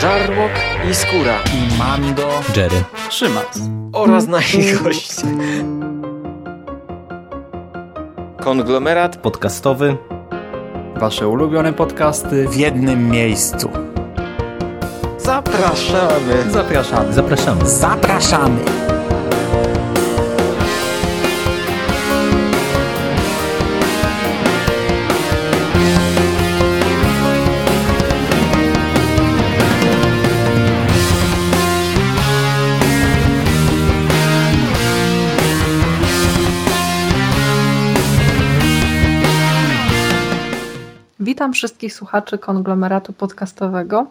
Żarłok i Skóra i Mando, Jerry, Szymas oraz nasi goście. Konglomerat podcastowy. Wasze ulubione podcasty w jednym miejscu. Zapraszamy. Zapraszamy. Zapraszamy. Zapraszamy. Witam wszystkich słuchaczy konglomeratu podcastowego,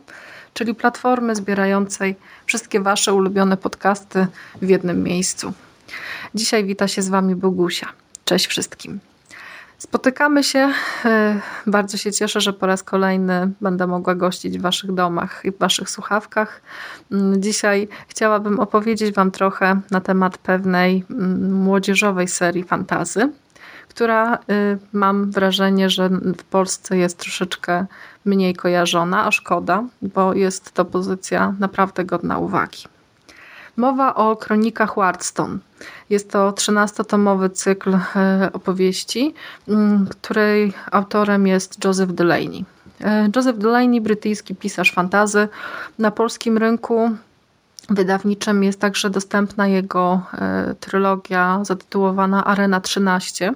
czyli platformy zbierającej wszystkie Wasze ulubione podcasty w jednym miejscu. Dzisiaj wita się z Wami Bogusia. Cześć wszystkim. Spotykamy się. E, bardzo się cieszę, że po raz kolejny będę mogła gościć w Waszych domach i w Waszych słuchawkach. Mm, dzisiaj chciałabym opowiedzieć Wam trochę na temat pewnej mm, młodzieżowej serii fantazy która y, mam wrażenie, że w Polsce jest troszeczkę mniej kojarzona, a szkoda, bo jest to pozycja naprawdę godna uwagi. Mowa o kronikach Wardstone. Jest to 13-tomowy cykl y, opowieści, mm, której autorem jest Joseph Delaney. Y, Joseph Delaney, brytyjski pisarz fantazy, na polskim rynku wydawniczym jest także dostępna jego e, trylogia zatytułowana Arena 13.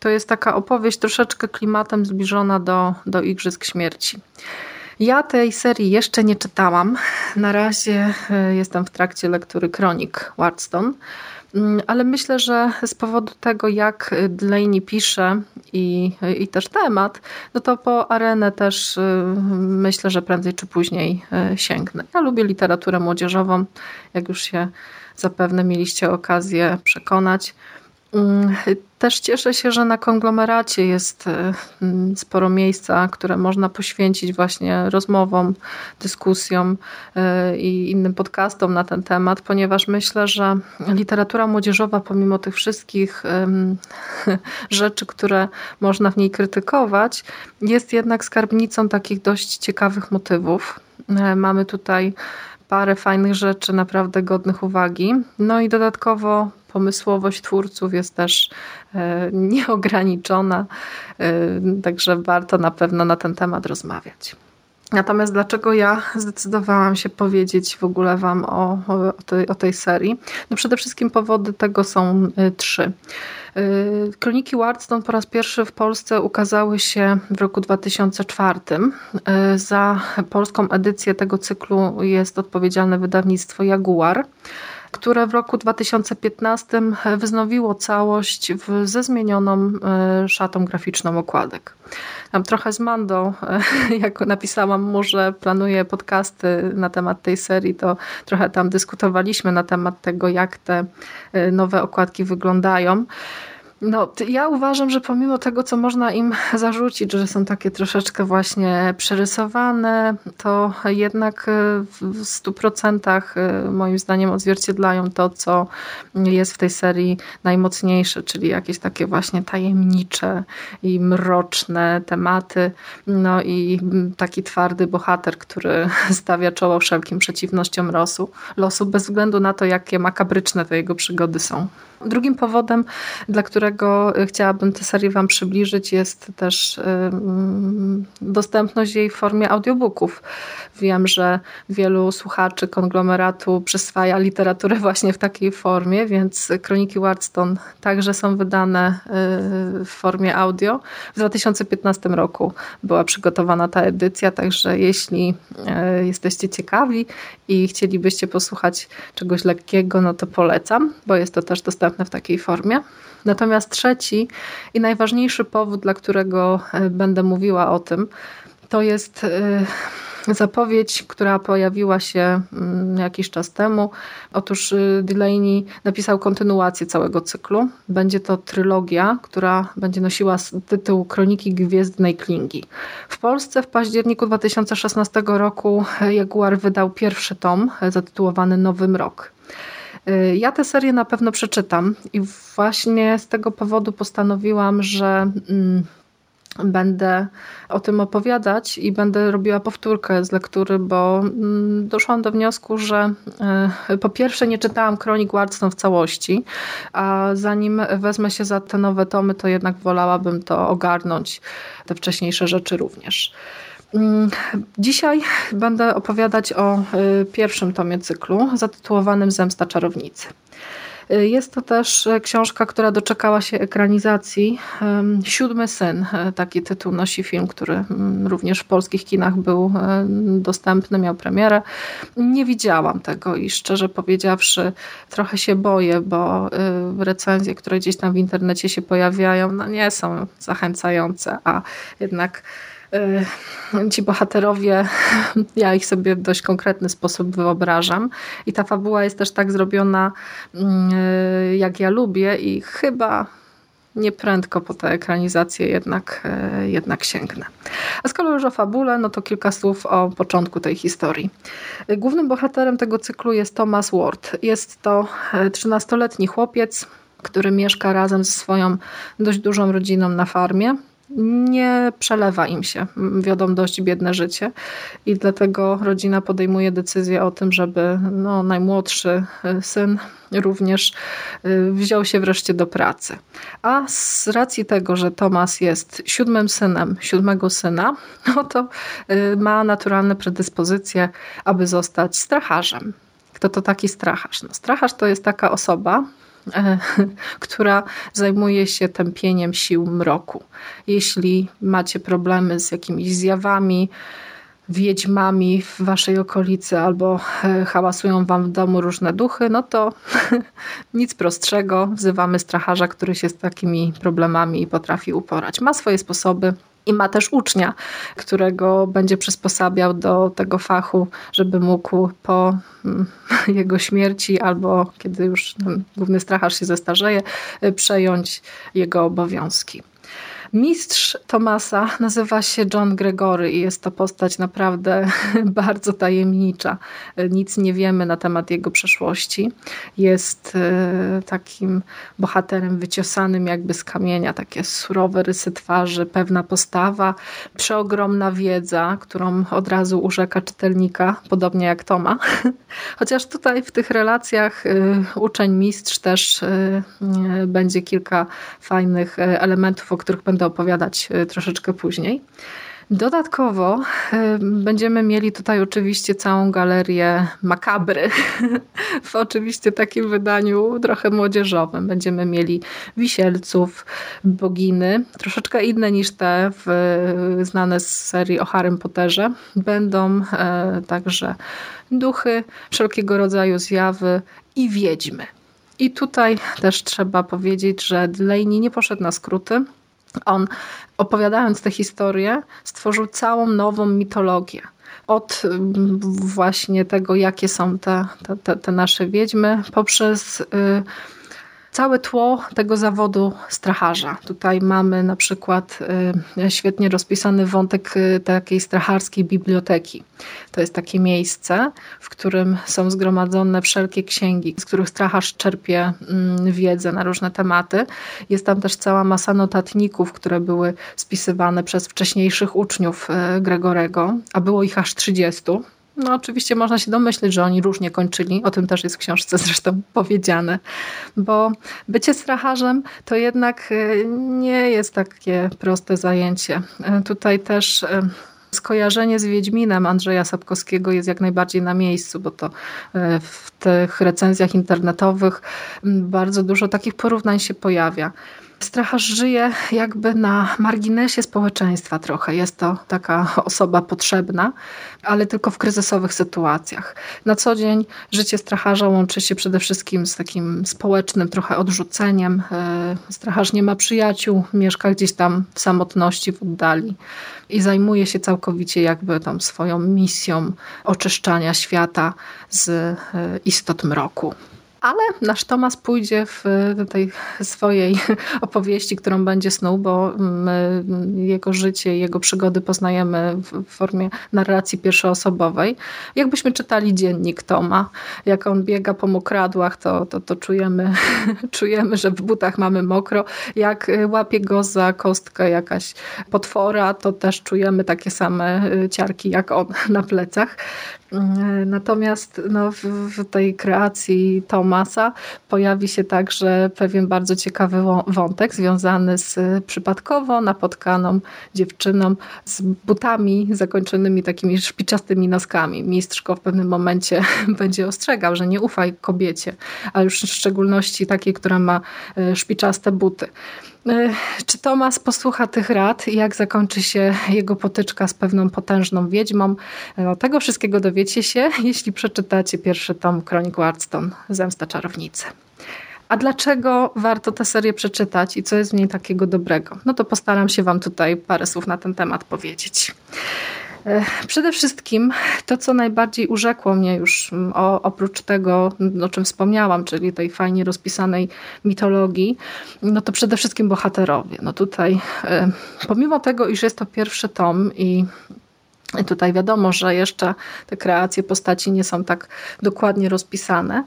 To jest taka opowieść troszeczkę klimatem zbliżona do, do Igrzysk Śmierci. Ja tej serii jeszcze nie czytałam. Na razie e, jestem w trakcie lektury kronik Wardstone. Mm, ale myślę, że z powodu tego, jak Delaney pisze i, i też temat, no to po arenę też y, myślę, że prędzej czy później y, sięgnę. Ja lubię literaturę młodzieżową, jak już się zapewne mieliście okazję przekonać. Mm, też cieszę się, że na konglomeracie jest e, mm, sporo miejsca, które można poświęcić właśnie rozmowom, dyskusjom e, i innym podcastom na ten temat, ponieważ myślę, że literatura młodzieżowa, pomimo tych wszystkich rzeczy, które można w niej krytykować, jest jednak skarbnicą takich dość ciekawych motywów. E, mamy tutaj parę fajnych rzeczy, naprawdę godnych uwagi. No i dodatkowo pomysłowość twórców jest też e, nieograniczona, e, także warto na pewno na ten temat rozmawiać. Natomiast dlaczego ja zdecydowałam się powiedzieć w ogóle Wam o, o, tej, o tej serii? No przede wszystkim powody tego są e, trzy. Kroniki Wardstone po raz pierwszy w Polsce ukazały się w roku 2004. Za polską edycję tego cyklu jest odpowiedzialne wydawnictwo Jaguar które w roku 2015 wznowiło całość w, ze zmienioną e, szatą graficzną okładek. Tam trochę z Mando, e, jak napisałam mu, że planuję podcasty na temat tej serii, to trochę tam dyskutowaliśmy na temat tego, jak te e, nowe okładki wyglądają. No, ja uważam, że pomimo tego, co można im zarzucić, że są takie troszeczkę właśnie przerysowane, to jednak e, w 100% e, moim zdaniem odzwierciedlają to, co jest w tej serii najmocniejsze, czyli jakieś takie właśnie tajemnicze i mroczne tematy. No i taki twardy bohater, który stawia czoło wszelkim przeciwnościom losu, losu bez względu na to, jakie makabryczne te jego przygody są. Drugim powodem, dla którego chciałabym tę serię Wam przybliżyć, jest też dostępność jej w formie audiobooków. Wiem, że wielu słuchaczy konglomeratu przyswaja literaturę właśnie w takiej formie, więc Kroniki Wardstone także są wydane y, w formie audio. W 2015 roku była przygotowana ta edycja, także jeśli y, jesteście ciekawi i chcielibyście posłuchać czegoś lekkiego, no to polecam, bo jest to też dostępne w takiej formie. Natomiast trzeci i najważniejszy powód, dla którego y, będę mówiła o tym, to jest zapowiedź, która pojawiła się mm, jakiś czas temu. Otóż y, Delaney napisał kontynuację całego cyklu. Będzie to trylogia, która będzie nosiła tytuł Kroniki Gwiezdnej Klingi. W Polsce w październiku 2016 roku Jaguar wydał pierwszy tom zatytułowany Nowy Mrok. Y, ja tę serię na pewno przeczytam i właśnie z tego powodu postanowiłam, że mm, będę o tym opowiadać i będę robiła powtórkę z lektury, bo mm, doszłam do wniosku, że e, po pierwsze nie czytałam Kronik Wardstone w całości, a zanim wezmę się za te nowe tomy, to jednak wolałabym to ogarnąć, te wcześniejsze rzeczy również. Mm, dzisiaj będę opowiadać o e, pierwszym tomie cyklu zatytułowanym Zemsta Czarownicy. Jest to też książka, która doczekała się ekranizacji. Siódmy syn, taki tytuł nosi film, który mm, również w polskich kinach był dostępny, miał premierę. Nie widziałam tego i szczerze powiedziawszy trochę się boję, bo recenzje, które gdzieś tam w internecie się pojawiają, no nie są zachęcające, a jednak Y, ci bohaterowie, ja ich sobie w dość konkretny sposób wyobrażam i ta fabuła jest też tak zrobiona, y, jak ja lubię i chyba nieprędko po tę ekranizację jednak, y, jednak sięgnę. A skoro już o fabule, no to kilka słów o początku tej historii. Głównym bohaterem tego cyklu jest Thomas Ward. Jest to 13-letni chłopiec, który mieszka razem ze swoją dość dużą rodziną na farmie nie przelewa im się. Wiodą dość biedne życie i dlatego rodzina podejmuje decyzję o tym, żeby no, najmłodszy y, syn również y, wziął się wreszcie do pracy. A z racji tego, że Tomas jest siódmym synem siódmego syna, no to y, ma naturalne predyspozycje, aby zostać stracharzem. Kto to taki stracharz? No, stracharz to jest taka osoba, E, która zajmuje się tępieniem sił mroku. Jeśli macie problemy z jakimiś zjawami, wiedźmami w waszej okolicy albo e, hałasują wam w domu różne duchy, no to nic prostszego. Wzywamy stracharza, który się z takimi problemami potrafi uporać. Ma swoje sposoby, i ma też ucznia, którego będzie przysposabiał do tego fachu, żeby mógł po mm, jego śmierci albo kiedy już główny stracharz się zestarzeje, przejąć jego obowiązki. Mistrz Tomasa nazywa się John Gregory i jest to postać naprawdę bardzo tajemnicza. Nic nie wiemy na temat jego przeszłości. Jest e, takim bohaterem wyciosanym jakby z kamienia, takie surowe rysy twarzy, pewna postawa, przeogromna wiedza, którą od razu urzeka czytelnika, podobnie jak Toma. Chociaż tutaj w tych relacjach e, uczeń-mistrz też e, będzie kilka fajnych elementów, o których będę będę opowiadać e, troszeczkę później. Dodatkowo e, będziemy mieli tutaj oczywiście całą galerię makabry w oczywiście takim wydaniu trochę młodzieżowym. Będziemy mieli wisielców, boginy, troszeczkę inne niż te w, znane z serii o Harrym Potterze. Będą e, także duchy, wszelkiego rodzaju zjawy i wiedźmy. I tutaj też trzeba powiedzieć, że Delaney nie poszedł na skróty. On opowiadając tę historię stworzył całą nową mitologię. Od mm, właśnie tego, jakie są te, te, te nasze wiedźmy, poprzez y, całe tło tego zawodu stracharza. Tutaj mamy na przykład y, świetnie rozpisany wątek y, takiej stracharskiej biblioteki. To jest takie miejsce, w którym są zgromadzone wszelkie księgi, z których stracharz czerpie mm, wiedzę na różne tematy. Jest tam też cała masa notatników, które były spisywane przez wcześniejszych uczniów y, Gregorego, a było ich aż 30. No, oczywiście można się domyśleć, że oni różnie kończyli. O tym też jest w książce zresztą powiedziane. Bo bycie stracharzem to jednak y, nie jest takie proste zajęcie. Y, tutaj też y, skojarzenie z Wiedźminem Andrzeja Sapkowskiego jest jak najbardziej na miejscu, bo to w tych recenzjach internetowych bardzo dużo takich porównań się pojawia. Stracharz żyje jakby na marginesie społeczeństwa trochę. Jest to taka osoba potrzebna, ale tylko w kryzysowych sytuacjach. Na co dzień życie stracharza łączy się przede wszystkim z takim społecznym trochę odrzuceniem. E, stracharz nie ma przyjaciół, mieszka gdzieś tam w samotności, w oddali i zajmuje się całkowicie jakby tą swoją misją oczyszczania świata z e, istot mroku. Ale nasz Tomas pójdzie w tej swojej opowieści, którą będzie snuł, bo my jego życie, jego przygody poznajemy w formie narracji pierwszoosobowej. Jakbyśmy czytali dziennik Toma, jak on biega po mokradłach, to, to, to czujemy, czujemy, że w butach mamy mokro. Jak łapie go za kostkę jakaś potwora, to też czujemy takie same ciarki jak on na plecach. Natomiast no, w, w, tej kreacji Tomasa pojawi się także pewien bardzo ciekawy wątek związany z przypadkowo napotkaną dziewczyną z butami zakończonymi takimi szpiczastymi noskami. Mistrz go w pewnym momencie będzie ostrzegał, że nie ufaj kobiecie, a już w szczególności takiej, która ma e, szpiczaste buty. E, czy Tomas posłucha tych rad jak zakończy się jego potyczka z pewną potężną wiedźmą? No, tego wszystkiego dowiecie się, jeśli przeczytacie pierwszy tom Kronik Wardstone, Zemsta Czarownicy. A dlaczego warto tę serię przeczytać i co jest w niej takiego dobrego? No to postaram się Wam tutaj parę słów na ten temat powiedzieć. E, przede wszystkim to, co najbardziej urzekło mnie już mm, o, oprócz tego, o czym wspomniałam, czyli tej fajnie rozpisanej mitologii, no to przede wszystkim bohaterowie. No tutaj, e, pomimo tego, iż jest to pierwszy tom i Tutaj wiadomo, że jeszcze te kreacje postaci nie są tak dokładnie rozpisane,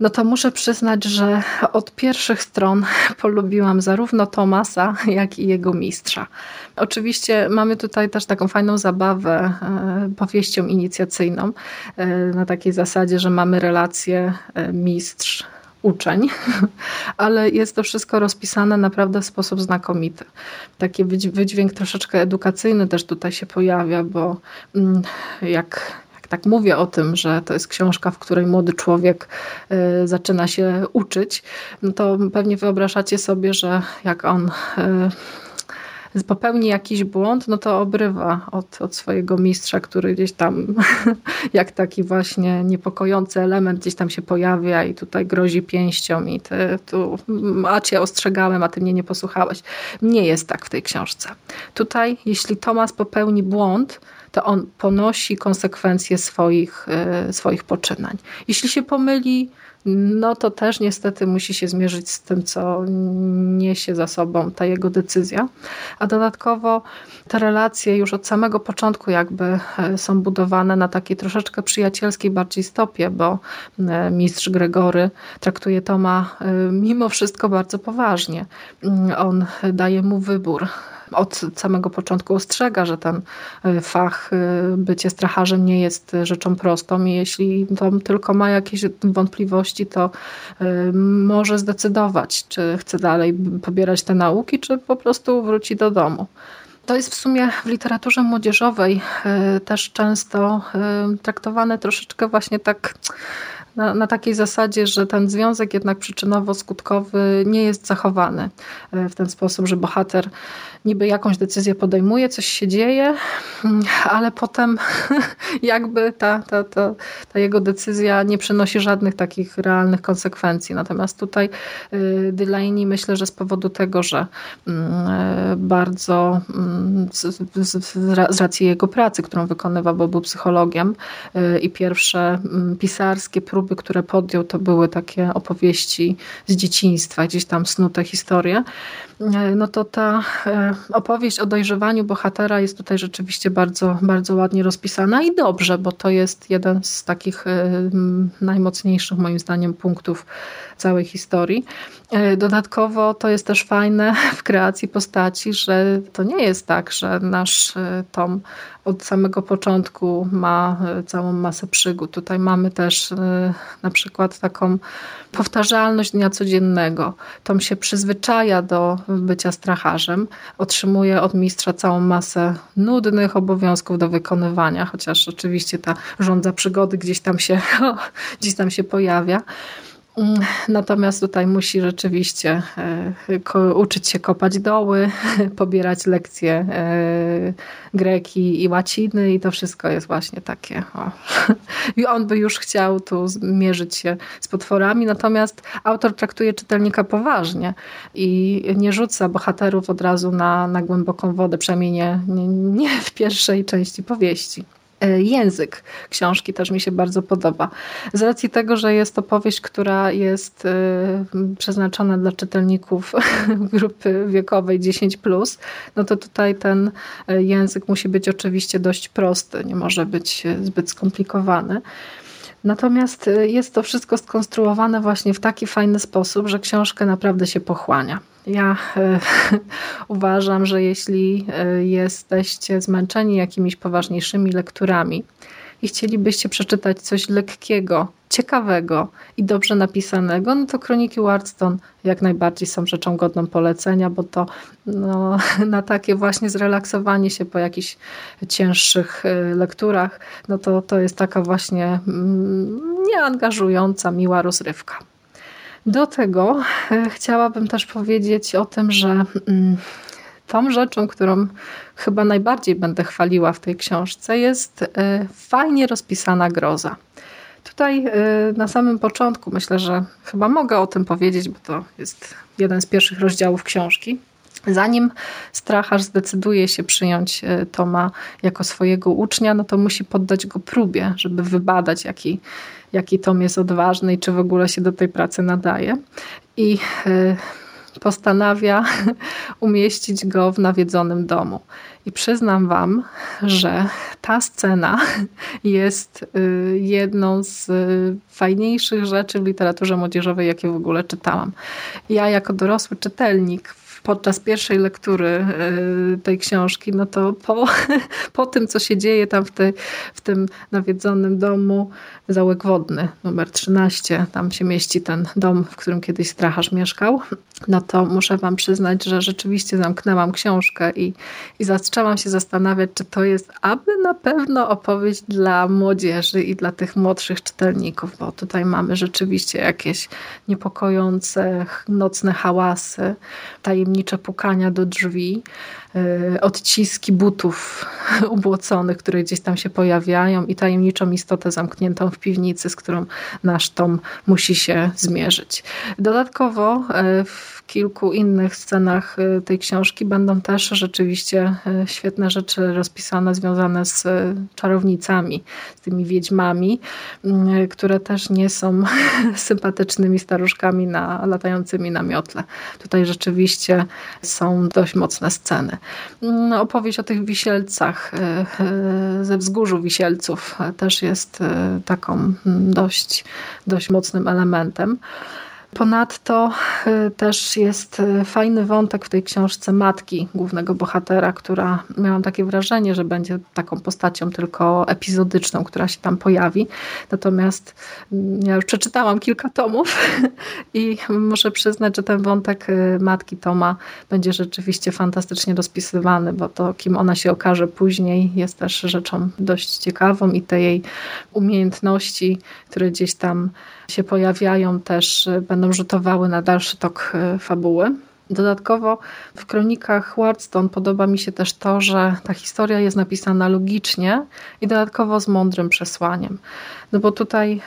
no to muszę przyznać, że od pierwszych stron polubiłam zarówno Tomasa, jak i jego mistrza. Oczywiście mamy tutaj też taką fajną zabawę e, powieścią inicjacyjną e, na takiej zasadzie, że mamy relację e, mistrz uczeń, ale jest to wszystko rozpisane naprawdę w sposób znakomity. Taki wydźwięk troszeczkę edukacyjny też tutaj się pojawia, bo mm, jak tak mówię o tym, że to jest książka, w której młody człowiek y, zaczyna się uczyć, no to pewnie wyobrażacie sobie, że jak on y, popełni jakiś błąd, no to obrywa od, od swojego mistrza, który gdzieś tam jak taki właśnie niepokojący element gdzieś tam się pojawia i tutaj grozi pięścią i ty tu, a cię ostrzegałem, a ty mnie nie posłuchałeś. Nie jest tak w tej książce. Tutaj, jeśli Tomas popełni błąd, to on ponosi konsekwencje swoich, e, swoich poczynań. Jeśli się pomyli, no to też niestety musi się zmierzyć z tym, co niesie za sobą ta jego decyzja. A dodatkowo te relacje już od samego początku jakby e, są budowane na takiej troszeczkę przyjacielskiej bardziej stopie, bo e, mistrz Gregory traktuje Toma mimo wszystko bardzo poważnie. Mm, on daje mu wybór od samego początku ostrzega, że ten e, fach e, bycie stracharzem nie jest rzeczą prostą i jeśli Tom tylko ma jakieś wątpliwości, to e, może zdecydować, czy chce dalej pobierać te nauki, czy po prostu wróci do domu. To jest w sumie w literaturze młodzieżowej też często traktowane troszeczkę właśnie tak na, na, takiej zasadzie, że ten związek jednak przyczynowo-skutkowy nie jest zachowany w ten sposób, że bohater niby jakąś decyzję podejmuje, coś się dzieje, ale potem jakby ta, ta, ta, ta jego decyzja nie przynosi żadnych takich realnych konsekwencji. Natomiast tutaj y, Delaney myślę, że z powodu tego, że mm, y, bardzo mm, z racji jego pracy, którą wykonywał, bo był psychologiem i pierwsze mm, pisarskie próby, które podjął, to były takie opowieści z dzieciństwa, gdzieś tam snute historie, no to ta opowieść o dojrzewaniu bohatera jest tutaj rzeczywiście bardzo, bardzo ładnie rozpisana i dobrze, bo to jest jeden z takich e, najmocniejszych moim zdaniem punktów całej historii. E, dodatkowo to jest też fajne w kreacji postaci, że to nie jest tak, że nasz e, tom od samego początku ma całą masę przygód. Tutaj mamy też na przykład taką powtarzalność dnia codziennego. Tom się przyzwyczaja do bycia stracharzem, otrzymuje od mistrza całą masę nudnych obowiązków do wykonywania, chociaż oczywiście ta rządza przygody gdzieś tam się, gdzieś tam się pojawia. Natomiast tutaj musi rzeczywiście e, uczyć się kopać doły, pobierać lekcje e, greki i łaciny i to wszystko jest właśnie takie. O. I on by już chciał tu zmierzyć się z potworami, natomiast autor traktuje czytelnika poważnie i nie rzuca bohaterów od razu na, na głęboką wodę, przynajmniej nie, nie, nie w pierwszej części powieści. E, język książki też mi się bardzo podoba. Z racji tego, że jest to powieść, która jest e, przeznaczona dla czytelników grupy wiekowej 10, no to tutaj ten e, język musi być oczywiście dość prosty, nie może być zbyt skomplikowany. Natomiast jest to wszystko skonstruowane właśnie w taki fajny sposób, że książkę naprawdę się pochłania. Ja e, uważam, że jeśli e, jesteście zmęczeni jakimiś poważniejszymi lekturami i chcielibyście przeczytać coś lekkiego, ciekawego i dobrze napisanego, no to Kroniki Wardstone jak najbardziej są rzeczą godną polecenia, bo to no, na takie właśnie zrelaksowanie się po jakichś cięższych e, lekturach, no to, to jest taka właśnie mm, nieangażująca, miła rozrywka. Do tego e, chciałabym też powiedzieć o tym, że mm, tą rzeczą, którą chyba najbardziej będę chwaliła w tej książce, jest e, fajnie rozpisana groza. Tutaj e, na samym początku myślę, że chyba mogę o tym powiedzieć, bo to jest jeden z pierwszych rozdziałów książki. Zanim stracharz zdecyduje się przyjąć Toma jako swojego ucznia, no to musi poddać go próbie, żeby wybadać, jaki jaki Tom jest odważny i czy w ogóle się do tej pracy nadaje. I e, postanawia umieścić go w nawiedzonym domu. I przyznam Wam, że ta scena jest e, jedną z e, fajniejszych rzeczy w literaturze młodzieżowej, jakie w ogóle czytałam. Ja, jako dorosły czytelnik, podczas pierwszej lektury tej książki, no to po, po tym, co się dzieje tam w, tej, w tym nawiedzonym domu, załek wodny numer 13, tam się mieści ten dom, w którym kiedyś stracharz mieszkał, no to muszę wam przyznać, że rzeczywiście zamknęłam książkę i, i zaczęłam się zastanawiać, czy to jest aby na pewno opowieść dla młodzieży i dla tych młodszych czytelników, bo tutaj mamy rzeczywiście jakieś niepokojące nocne hałasy, tajemnicze pukania do drzwi, odciski butów ubłoconych, które gdzieś tam się pojawiają i tajemniczą istotę zamkniętą w piwnicy, z którą nasz Tom musi się zmierzyć. Dodatkowo y, w kilku innych scenach y, tej książki będą też rzeczywiście świetne rzeczy rozpisane związane z czarownicami, z tymi wiedźmami, które też nie są sympatycznymi staruszkami na, latającymi na miotle. Tutaj rzeczywiście są dość mocne sceny. Mm, opowieść o tych wisielcach e, e, ze wzgórzu wisielców też jest e, taką mm, dość, dość mocnym elementem. Ponadto y, też jest y, fajny wątek w tej książce matki głównego bohatera, która miałam takie wrażenie, że będzie taką postacią tylko epizodyczną, która się tam pojawi. Natomiast mm, ja już przeczytałam kilka tomów i muszę przyznać, że ten wątek y, matki Toma będzie rzeczywiście fantastycznie rozpisywany, bo to kim ona się okaże później jest też rzeczą dość ciekawą i te jej umiejętności, które gdzieś tam się pojawiają, też będą rzutowały na dalszy tok y, fabuły. Dodatkowo w kronikach Wardstone podoba mi się też to, że ta historia jest napisana logicznie i dodatkowo z mądrym przesłaniem. No bo tutaj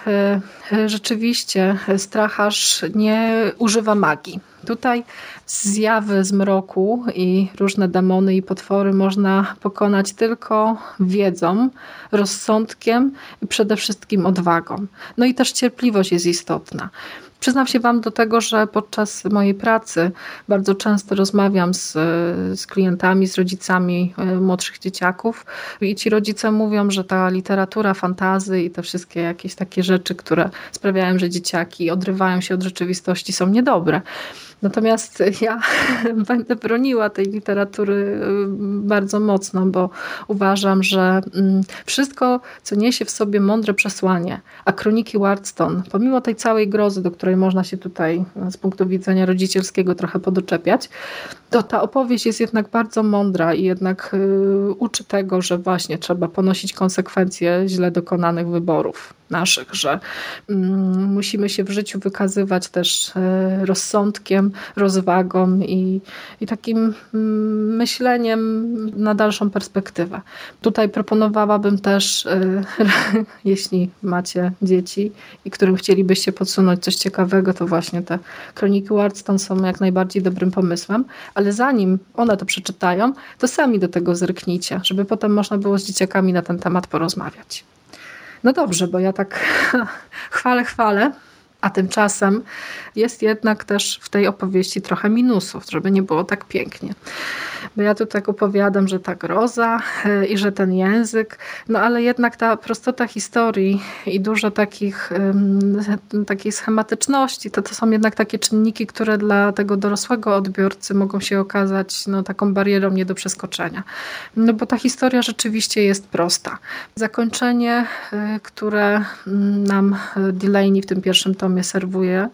y, rzeczywiście stracharz nie używa magii. Tutaj zjawy zmroku i różne demony i potwory można pokonać tylko wiedzą, rozsądkiem i przede wszystkim odwagą. No i też cierpliwość jest istotna. Przyznam się Wam do tego, że podczas mojej pracy bardzo często rozmawiam z, z klientami, z rodzicami e, młodszych dzieciaków i ci rodzice mówią, że ta literatura fantazy i te wszystkie jakieś takie rzeczy, które sprawiają, że dzieciaki odrywają się od rzeczywistości są niedobre. Natomiast ja będę broniła tej literatury y, bardzo mocno, bo uważam, że mm, wszystko, co niesie w sobie mądre przesłanie, a kroniki Wardstone, pomimo tej całej grozy, do której można się tutaj z punktu widzenia rodzicielskiego trochę podoczepiać, to ta opowieść jest jednak bardzo mądra i jednak y, uczy tego, że właśnie trzeba ponosić konsekwencje źle dokonanych wyborów naszych, że mm, musimy się w życiu wykazywać też y, rozsądkiem, rozwagą i, i takim mm, myśleniem na dalszą perspektywę. Tutaj proponowałabym też, y, jeśli macie dzieci i którym chcielibyście podsunąć coś ciekawego, to właśnie te kroniki Warston są jak najbardziej dobrym pomysłem, ale zanim one to przeczytają, to sami do tego zerknijcie, żeby potem można było z dzieciakami na ten temat porozmawiać. No dobrze, bo ja tak chwalę, chwalę, a tymczasem jest jednak też w tej opowieści trochę minusów, żeby nie było tak pięknie. Bo ja tu tak opowiadam, że ta groza e, i że ten język, no ale jednak ta prostota historii i dużo takich, takiej schematyczności, to to są jednak takie czynniki, które dla tego dorosłego odbiorcy mogą się okazać no, taką barierą nie do przeskoczenia. No bo ta historia rzeczywiście jest prosta. Zakończenie, e, które nam Delaney w tym pierwszym tomie serwuje,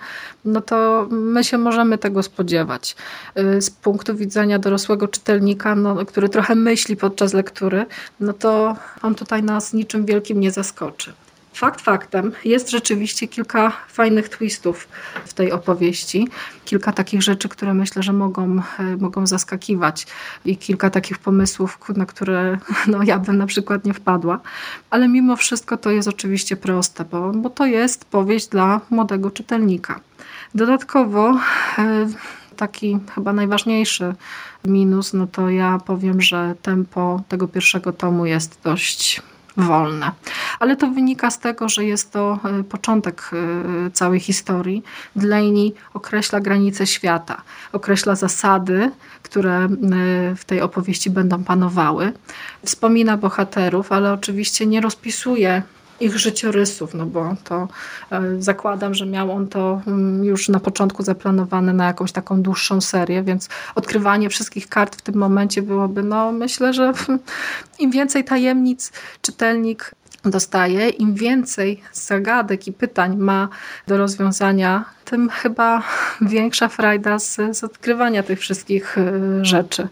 no to my się możemy tego spodziewać. E, z punktu widzenia dorosłego czytelnika, no, który trochę myśli podczas lektury, no to on tutaj nas niczym wielkim nie zaskoczy. Fakt faktem, jest rzeczywiście kilka fajnych twistów w tej opowieści. Kilka takich rzeczy, które myślę, że mogą, e, mogą zaskakiwać i kilka takich pomysłów, na które no, ja bym na przykład nie wpadła. Ale mimo wszystko to jest oczywiście proste, bo, bo to jest powieść dla młodego czytelnika. Dodatkowo e, taki chyba najważniejszy minus, no to ja powiem, że tempo tego pierwszego tomu jest dość wolne. Ale to wynika z tego, że jest to e, początek e, całej historii. Delaney określa granice świata, określa zasady, które e, w tej opowieści będą panowały. Wspomina bohaterów, ale oczywiście nie rozpisuje ich życiorysów, no bo to e, zakładam, że miał on to mm, już na początku zaplanowane na jakąś taką dłuższą serię, więc odkrywanie wszystkich kart w tym momencie byłoby, no myślę, że im więcej tajemnic czytelnik dostaje, im więcej zagadek i pytań ma do rozwiązania, tym chyba większa frajda z, z odkrywania tych wszystkich e, rzeczy.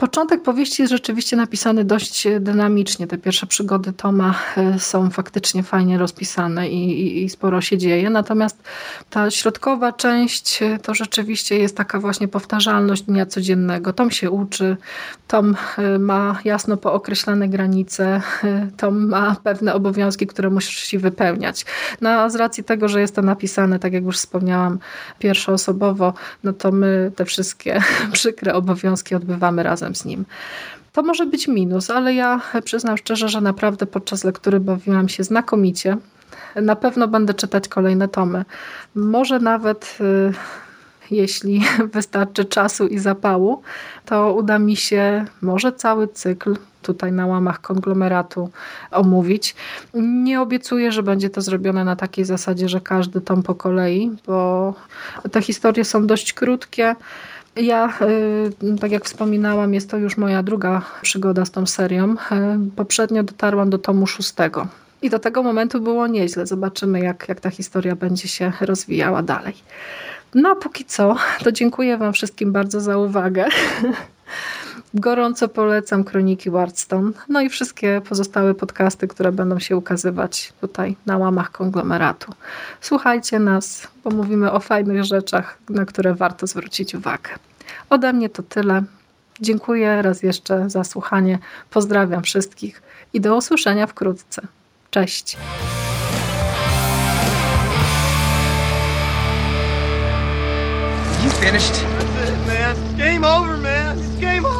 Początek powieści jest rzeczywiście napisany dość dynamicznie. Te pierwsze przygody Toma e, są faktycznie fajnie rozpisane i, i, i, sporo się dzieje. Natomiast ta środkowa część e, to rzeczywiście jest taka właśnie powtarzalność dnia codziennego. Tom się uczy, Tom e, ma jasno pookreślane granice, Tom ma pewne obowiązki, które musi wypełniać. No a z racji tego, że jest to napisane, tak jak już wspomniałam, pierwszoosobowo, no to my te wszystkie przykre obowiązki odbywamy razem z nim. To może być minus, ale ja przyznam szczerze, że naprawdę podczas lektury bawiłam się znakomicie. Na pewno będę czytać kolejne tomy. Może nawet y, jeśli wystarczy czasu i zapału, to uda mi się może cały cykl tutaj na łamach konglomeratu omówić. Nie obiecuję, że będzie to zrobione na takiej zasadzie, że każdy tom po kolei, bo te historie są dość krótkie. Ja, y, tak jak wspominałam, jest to już moja druga przygoda z tą serią. Y, poprzednio dotarłam do tomu szóstego. I do tego momentu było nieźle. Zobaczymy, jak, jak ta historia będzie się rozwijała dalej. No a póki co, to dziękuję Wam wszystkim bardzo za uwagę. Gorąco polecam Kroniki Wardstone, no i wszystkie pozostałe podcasty, które będą się ukazywać tutaj na łamach konglomeratu. Słuchajcie nas, bo mówimy o fajnych rzeczach, na które warto zwrócić uwagę. Ode mnie to tyle. Dziękuję raz jeszcze za słuchanie. Pozdrawiam wszystkich i do usłyszenia wkrótce. Cześć. You finished? That's it, man. Game over, man. It's game over.